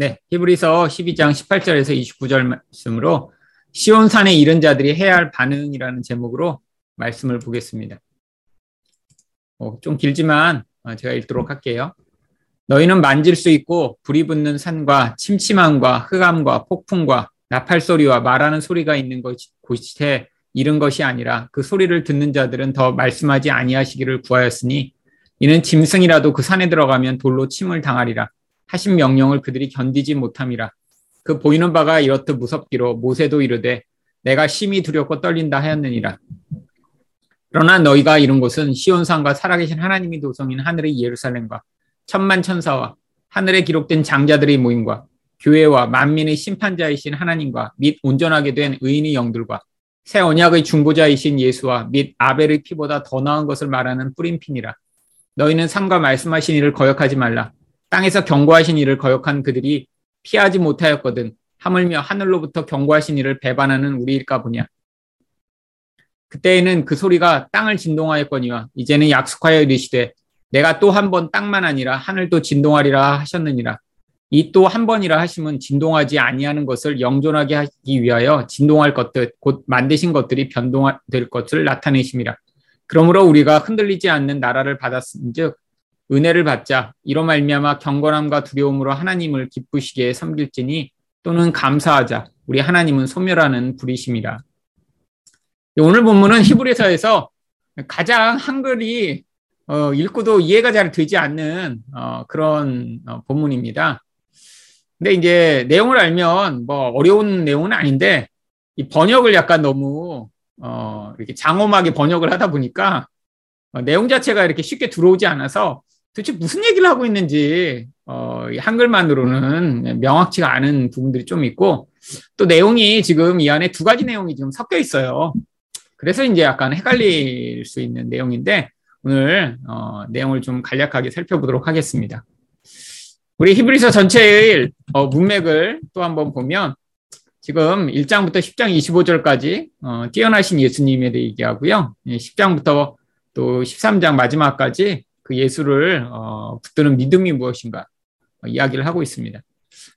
네, 히브리서 12장 18절에서 29절 말씀으로 시온산에 이른 자들이 해야 할 반응이라는 제목으로 말씀을 보겠습니다. 어, 좀 길지만 어, 제가 읽도록 할게요. 너희는 만질 수 있고 불이 붙는 산과 침침함과 흑암과 폭풍과 나팔 소리와 말하는 소리가 있는 곳에 이른 것이 아니라 그 소리를 듣는 자들은 더 말씀하지 아니하시기를 구하였으니 이는 짐승이라도 그 산에 들어가면 돌로 침을 당하리라 하신 명령을 그들이 견디지 못함이라 그 보이는 바가 이렇듯 무섭기로 모세도 이르되 내가 심히 두렵고 떨린다 하였느니라 그러나 너희가 이룬 곳은 시온산과 살아계신 하나님이 도성인 하늘의 예루살렘과 천만 천사와 하늘에 기록된 장자들의 모임과 교회와 만민의 심판자이신 하나님과 및 온전하게 된 의인의 영들과 새 언약의 중보자이신 예수와 및 아벨의 피보다 더 나은 것을 말하는 뿌림핀이라. 너희는 삼가 말씀하신 일을 거역하지 말라. 땅에서 경고하신 일을 거역한 그들이 피하지 못하였거든. 하물며 하늘로부터 경고하신 일을 배반하는 우리일까 보냐. 그때에는 그 소리가 땅을 진동하였거니와 이제는 약속하여 이르시되 내가 또 한 번 땅만 아니라 하늘도 진동하리라 하셨느니라. 이 또 한 번이라 하시면 진동하지 아니하는 것을 영존하게 하기 위하여 진동할 것들 곧 만드신 것들이 변동될 것을 나타내심이라. 그러므로 우리가 흔들리지 않는 나라를 받았은즉 은혜를 받자 이로 말미암아 경건함과 두려움으로 하나님을 기쁘시게 섬길지니 또는 감사하자 우리 하나님은 소멸하는 불이심이라. 오늘 본문은 히브리서에서 가장 한글이 어, 읽고도 이해가 잘 되지 않는 어, 그런 어, 본문입니다. 근데 이제 내용을 알면 뭐 어려운 내용은 아닌데 이 번역을 약간 너무 어, 이렇게 장엄하게 번역을 하다 보니까 어, 내용 자체가 이렇게 쉽게 들어오지 않아서 도대체 무슨 얘기를 하고 있는지 어, 한글만으로는 명확치가 않은 부분들이 좀 있고 또 내용이 지금 이 안에 두 가지 내용이 지금 섞여 있어요. 그래서 이제 약간 헷갈릴 수 있는 내용인데 오늘 어, 내용을 좀 간략하게 살펴보도록 하겠습니다. 우리 히브리서 전체의 어, 문맥을 또 한번 보면 지금 1장부터 10장 25절까지 어, 뛰어나신 예수님에 대해 얘기하고요. 10장부터 예, 또 13장 마지막까지 그 예수를 어, 붙드는 믿음이 무엇인가 어, 이야기를 하고 있습니다.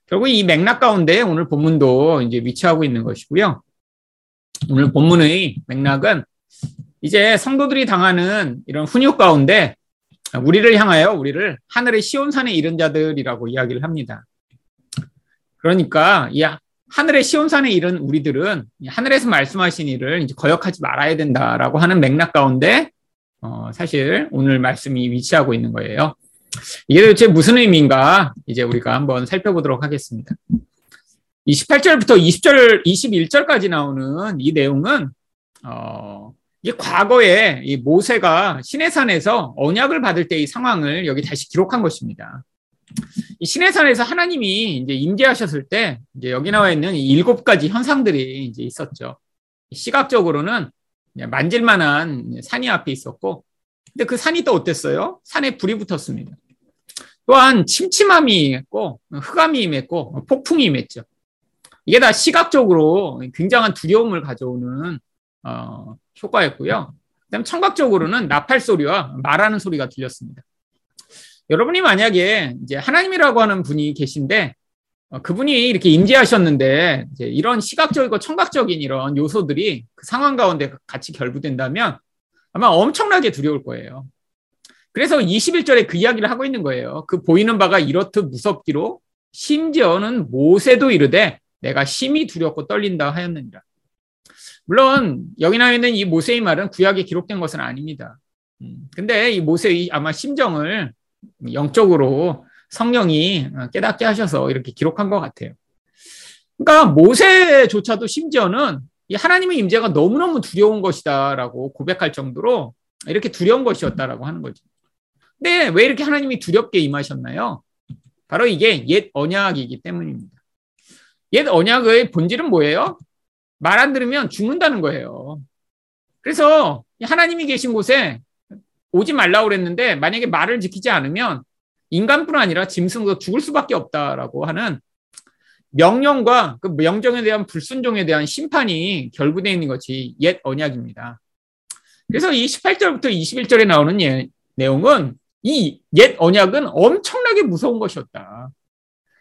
결국 이 맥락 가운데 오늘 본문도 이제 위치하고 있는 것이고요. 오늘 본문의 맥락은 이제 성도들이 당하는 이런 훈육 가운데 우리를 향하여 우리를 하늘의 시온산에 이른 자들이라고 이야기를 합니다. 그러니까 이 하늘의 시온산에 이른 우리들은 하늘에서 말씀하신 일을 이제 거역하지 말아야 된다라고 하는 맥락 가운데 어, 사실 오늘 말씀이 위치하고 있는 거예요. 이게 도대체 무슨 의미인가 이제 우리가 한번 살펴보도록 하겠습니다. 28절부터 20절, 21절까지 나오는 이 내용은, 어, 이게 과거에 이 모세가 시내산에서 언약을 받을 때의 상황을 여기 다시 기록한 것입니다. 이 시내산에서 하나님이 이제 임재하셨을 때, 이제 여기 나와 있는 일곱 가지 현상들이 이제 있었죠. 시각적으로는 만질만한 산이 앞에 있었고, 근데 그 산이 또 어땠어요? 산에 불이 붙었습니다. 또한 침침함이 임했고, 흑암이 임했고, 폭풍이 임했죠. 이게 다 시각적으로 굉장한 두려움을 가져오는 어, 효과였고요. 그다음 청각적으로는 나팔 소리와 말하는 소리가 들렸습니다. 여러분이 만약에 이제 하나님이라고 하는 분이 계신데 어, 그분이 이렇게 임재하셨는데 이런 시각적이고 청각적인 이런 요소들이 그 상황 가운데 같이 결부된다면 아마 엄청나게 두려울 거예요. 그래서 21절에 그 이야기를 하고 있는 거예요. 그 보이는 바가 이렇듯 무섭기로 심지어는 모세도 이르되 내가 심히 두렵고 떨린다 하였느니라. 물론 여기 나와 있는 이 모세의 말은 구약에 기록된 것은 아닙니다. 음, 근데 이 모세의 아마 심정을 영적으로 성령이 깨닫게 하셔서 이렇게 기록한 것 같아요. 그러니까 모세조차도 심지어는 이 하나님의 임재가 너무너무 두려운 것이다라고 고백할 정도로 이렇게 두려운 것이었다라고 하는 거죠. 근데 왜 이렇게 하나님이 두렵게 임하셨나요? 바로 이게 옛 언약이기 때문입니다. 옛 언약의 본질은 뭐예요? 말 안 들으면 죽는다는 거예요. 그래서 하나님이 계신 곳에 오지 말라고 그랬는데 만약에 말을 지키지 않으면 인간뿐 아니라 짐승도 죽을 수밖에 없다라고 하는 명령과 그 명령에 대한 불순종에 대한 심판이 결부되어 있는 것이 옛 언약입니다. 그래서 이 18절부터 21절에 나오는 예, 내용은 이 옛 언약은 엄청나게 무서운 것이었다.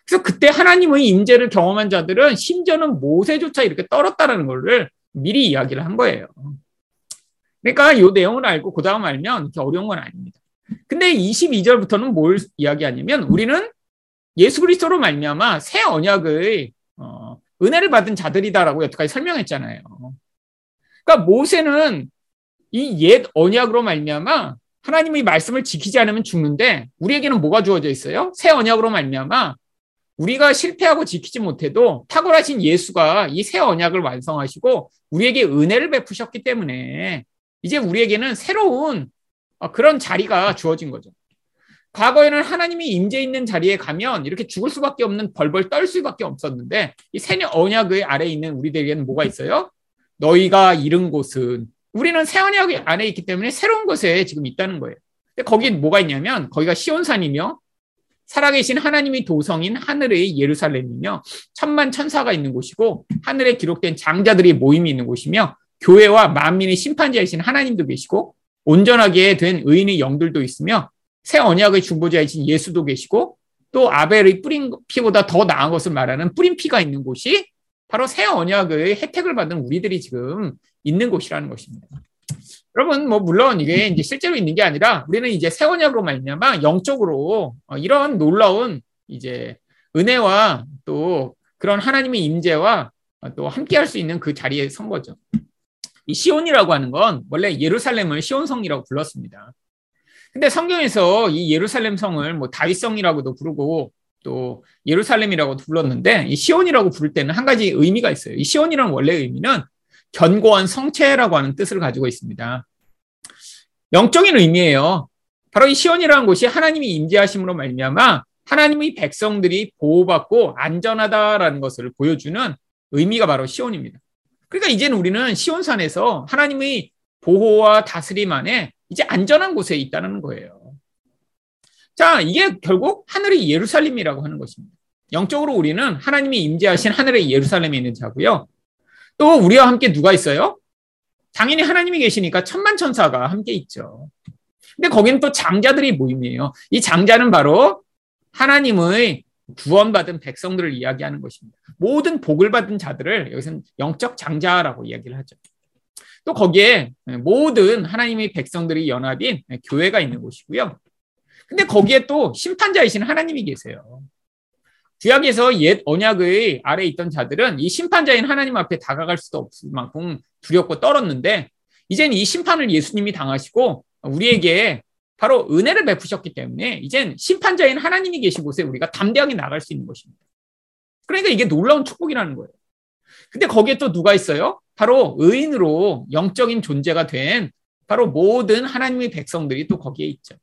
그래서 그때 하나님의 임재를 경험한 자들은 심지어는 모세조차 이렇게 떨었다라는 것을 미리 이야기를 한 거예요. 그러니까 이 내용을 알고 그 다음 알면 이렇게 어려운 건 아닙니다. 근데 22절부터는 뭘 이야기하냐면 우리는 예수 그리스도로 말미암아 새 언약의 어, 은혜를 받은 자들이다라고 여태까지 설명했잖아요. 그러니까 모세는 이 옛 언약으로 말미암아 하나님의 말씀을 지키지 않으면 죽는데 우리에게는 뭐가 주어져 있어요? 새 언약으로 말미암아 우리가 실패하고 지키지 못해도 탁월하신 예수가 이 새 언약을 완성하시고 우리에게 은혜를 베푸셨기 때문에 이제 우리에게는 새로운 그런 자리가 주어진 거죠. 과거에는 하나님이 임재 있는 자리에 가면 이렇게 죽을 수밖에 없는 벌벌 떨 수밖에 없었는데 이새 언약의 아래에 있는 우리들에게는 뭐가 있어요? 너희가 잃은 곳은 우리는 새 언약 안에 있기 때문에 새로운 곳에 지금 있다는 거예요. 근데 거기 뭐가 있냐면 거기가 시온산이며 살아계신 하나님이 도성인 하늘의 예루살렘이며 천만 천사가 있는 곳이고 하늘에 기록된 장자들이 모임이 있는 곳이며 교회와 만민의 심판자이신 하나님도 계시고 온전하게 된 의인의 영들도 있으며 새 언약의 중보자이신 예수도 계시고 또 아벨의 뿌린 피보다 더 나은 것을 말하는 뿌린 피가 있는 곳이 바로 새 언약의 혜택을 받은 우리들이 지금 있는 곳이라는 것입니다. 여러분, 뭐 물론 이게 이제 실제로 있는 게 아니라 우리는 이제 새 언약으로 말미암아 영적으로 어, 이런 놀라운 이제 은혜와 또 그런 하나님의 임재와 또 함께할 수 있는 그 자리에 선 거죠. 이 시온이라고 하는 건 원래 예루살렘을 시온성이라고 불렀습니다. 근데 성경에서 이 예루살렘 성을 뭐 다윗성이라고도 부르고 또 예루살렘이라고도 불렀는데 이 시온이라고 부를 때는 한 가지 의미가 있어요. 이 시온이라는 원래 의미는 견고한 성체라고 하는 뜻을 가지고 있습니다. 영적인 의미예요. 바로 이 시온이라는 곳이 하나님이 임재하심으로 말미암아 하나님의 백성들이 보호받고 안전하다라는 것을 보여주는 의미가 바로 시온입니다. 그러니까 이제는 우리는 시온산에서 하나님의 보호와 다스림 안에 이제 안전한 곳에 있다는 거예요. 자, 이게 결국 하늘의 예루살렘이라고 하는 것입니다. 영적으로 우리는 하나님이 임재하신 하늘의 예루살렘에 있는 자고요. 또 우리와 함께 누가 있어요? 당연히 하나님이 계시니까 천만 천사가 함께 있죠. 근데 거기는 또 장자들이 모임이에요. 이 장자는 바로 하나님의 구원받은 백성들을 이야기하는 것입니다. 모든 복을 받은 자들을 여기서는 영적 장자라고 이야기를 하죠. 또 거기에 모든 하나님의 백성들이 연합인 교회가 있는 곳이고요. 근데 거기에 또 심판자이신 하나님이 계세요. 구약에서 옛 언약의 아래 있던 자들은 이 심판자인 하나님 앞에 다가갈 수도 없을 만큼 두렵고 떨었는데 이젠 이 심판을 예수님이 당하시고 우리에게 바로 은혜를 베푸셨기 때문에 이젠 심판자인 하나님이 계신 곳에 우리가 담대하게 나갈 수 있는 것입니다. 그러니까 이게 놀라운 축복이라는 거예요. 근데 거기에 또 누가 있어요? 바로 의인으로 영적인 존재가 된 바로 모든 하나님의 백성들이 또 거기에 있죠.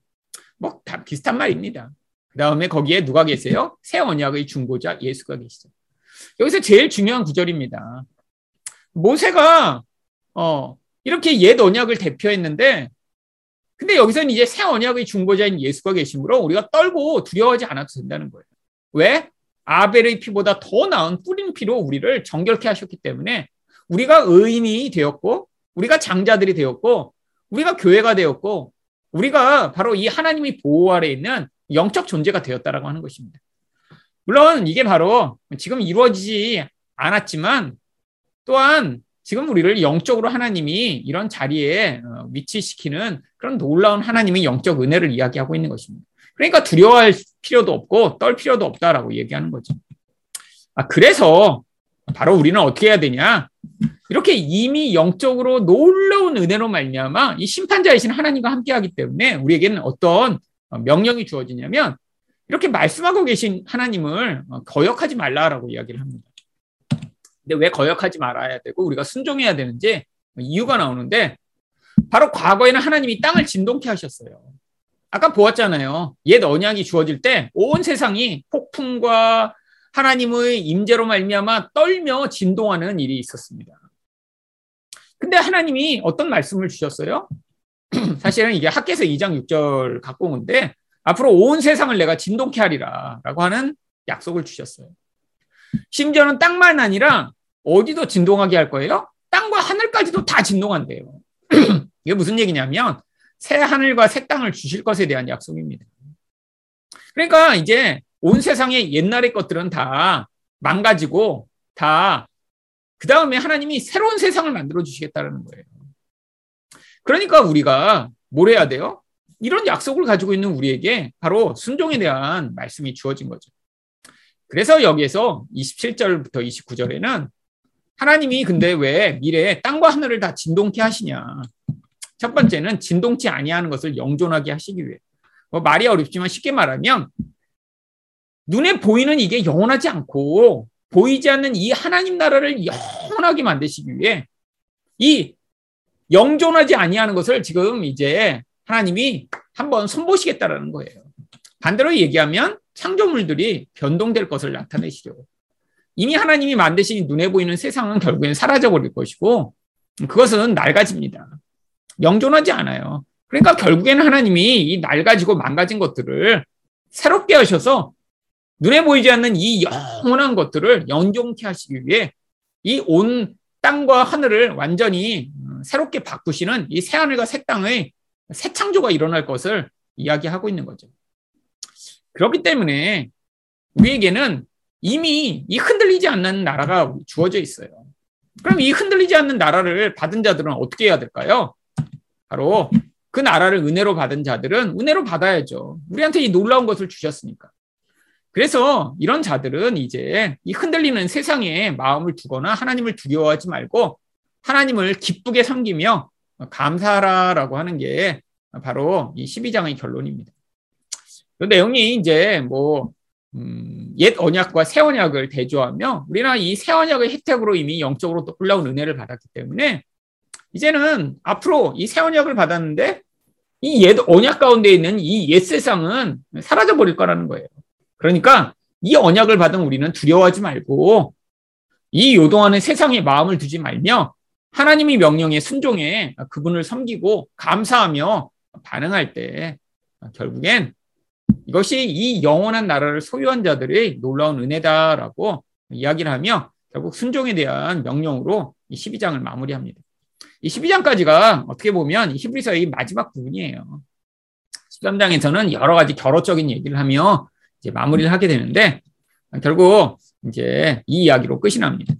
뭐 다 비슷한 말입니다. 그 다음에 거기에 누가 계세요? 새 언약의 중보자 예수가 계시죠. 여기서 제일 중요한 구절입니다. 모세가 어, 이렇게 옛 언약을 대표했는데 근데 여기서는 이제 새 언약의 중보자인 예수가 계시므로 우리가 떨고 두려워하지 않아도 된다는 거예요. 왜? 아벨의 피보다 더 나은 뿌린 피로 우리를 정결케 하셨기 때문에 우리가 의인이 되었고 우리가 장자들이 되었고 우리가 교회가 되었고 우리가 바로 이 하나님의 보호 아래 있는 영적 존재가 되었다라고 하는 것입니다. 물론 이게 바로 지금 이루어지지 않았지만 또한 지금 우리를 영적으로 하나님이 이런 자리에 어, 위치시키는 그런 놀라운 하나님의 영적 은혜를 이야기하고 있는 것입니다. 그러니까 두려워할 필요도 없고 떨 필요도 없다라고 얘기하는 거죠. 아, 그래서 바로 우리는 어떻게 해야 되냐? 이렇게 이미 영적으로 놀라운 은혜로 말미암아 이 심판자이신 하나님과 함께하기 때문에 우리에게는 어떤 어, 명령이 주어지냐면 이렇게 말씀하고 계신 하나님을 어, 거역하지 말라라고 이야기를 합니다. 근데 왜 거역하지 말아야 되고 우리가 순종해야 되는지 이유가 나오는데 바로 과거에는 하나님이 땅을 진동케 하셨어요. 아까 보았잖아요. 옛 언약이 주어질 때 온 세상이 폭풍과 하나님의 임재로 말미암아 떨며 진동하는 일이 있었습니다. 근데 하나님이 어떤 말씀을 주셨어요? 사실은 이게 학계에서 2장 6절 갖고 온 건데 앞으로 온 세상을 내가 진동케 하리라 라고 하는 약속을 주셨어요. 심지어는 땅만 아니라 어디도 진동하게 할 거예요? 땅과 하늘까지도 다 진동한대요. 이게 무슨 얘기냐면 새 하늘과 새 땅을 주실 것에 대한 약속입니다. 그러니까 이제 온 세상의 옛날의 것들은 다 망가지고 다 그 다음에 하나님이 새로운 세상을 만들어 주시겠다는 거예요. 그러니까 우리가 뭘 해야 돼요? 이런 약속을 가지고 있는 우리에게 바로 순종에 대한 말씀이 주어진 거죠. 그래서 여기에서 27절부터 29절에는 하나님이 근데 왜 미래에 땅과 하늘을 다 진동케 하시냐. 첫 번째는 진동치 아니하는 것을 영존하게 하시기 위해. 뭐 말이 어렵지만 쉽게 말하면 눈에 보이는 이게 영원하지 않고 보이지 않는 이 하나님 나라를 영원하게 만드시기 위해 이 영존하지 아니하는 것을 지금 이제 하나님이 한번 손보시겠다라는 거예요. 반대로 얘기하면 창조물들이 변동될 것을 나타내시려고. 이미 하나님이 만드신 눈에 보이는 세상은 결국엔 사라져 버릴 것이고 그것은 낡아집니다. 영존하지 않아요. 그러니까 결국에는 하나님이 이 낡아지고 망가진 것들을 새롭게 하셔서 눈에 보이지 않는 이 영원한 것들을 영존케 하시기 위해 이 온 땅과 하늘을 완전히 새롭게 바꾸시는 이 새하늘과 새 땅의 새 창조가 일어날 것을 이야기하고 있는 거죠. 그렇기 때문에 우리에게는 이미 이 흔들리지 않는 나라가 주어져 있어요. 그럼 이 흔들리지 않는 나라를 받은 자들은 어떻게 해야 될까요? 바로 그 나라를 은혜로 받은 자들은 은혜로 받아야죠. 우리한테 이 놀라운 것을 주셨으니까. 그래서 이런 자들은 이제 이 흔들리는 세상에 마음을 두거나 하나님을 두려워하지 말고 하나님을 기쁘게 섬기며 감사하라라고 하는 게 바로 이 12장의 결론입니다. 그 내용이 이제 뭐, 음, 옛 언약과 새 언약을 대조하며 우리는 이 새 언약의 혜택으로 이미 영적으로 또 올라온 은혜를 받았기 때문에 이제는 앞으로 이 새 언약을 받았는데 이 옛 언약 가운데 있는 이 옛 세상은 사라져 버릴 거라는 거예요. 그러니까 이 언약을 받은 우리는 두려워하지 말고 이 요동하는 세상에 마음을 두지 말며 하나님이 명령에 순종해 그분을 섬기고 감사하며 반응할 때 결국엔 이것이 이 영원한 나라를 소유한 자들의 놀라운 은혜다라고 이야기를 하며 결국 순종에 대한 명령으로 이 12장을 마무리합니다. 이 12장까지가 어떻게 보면 히브리서의 마지막 부분이에요. 13장에서는 여러 가지 결호적인 얘기를 하며 이제 마무리를 하게 되는데 결국 이제 이 이야기로 끝이 납니다.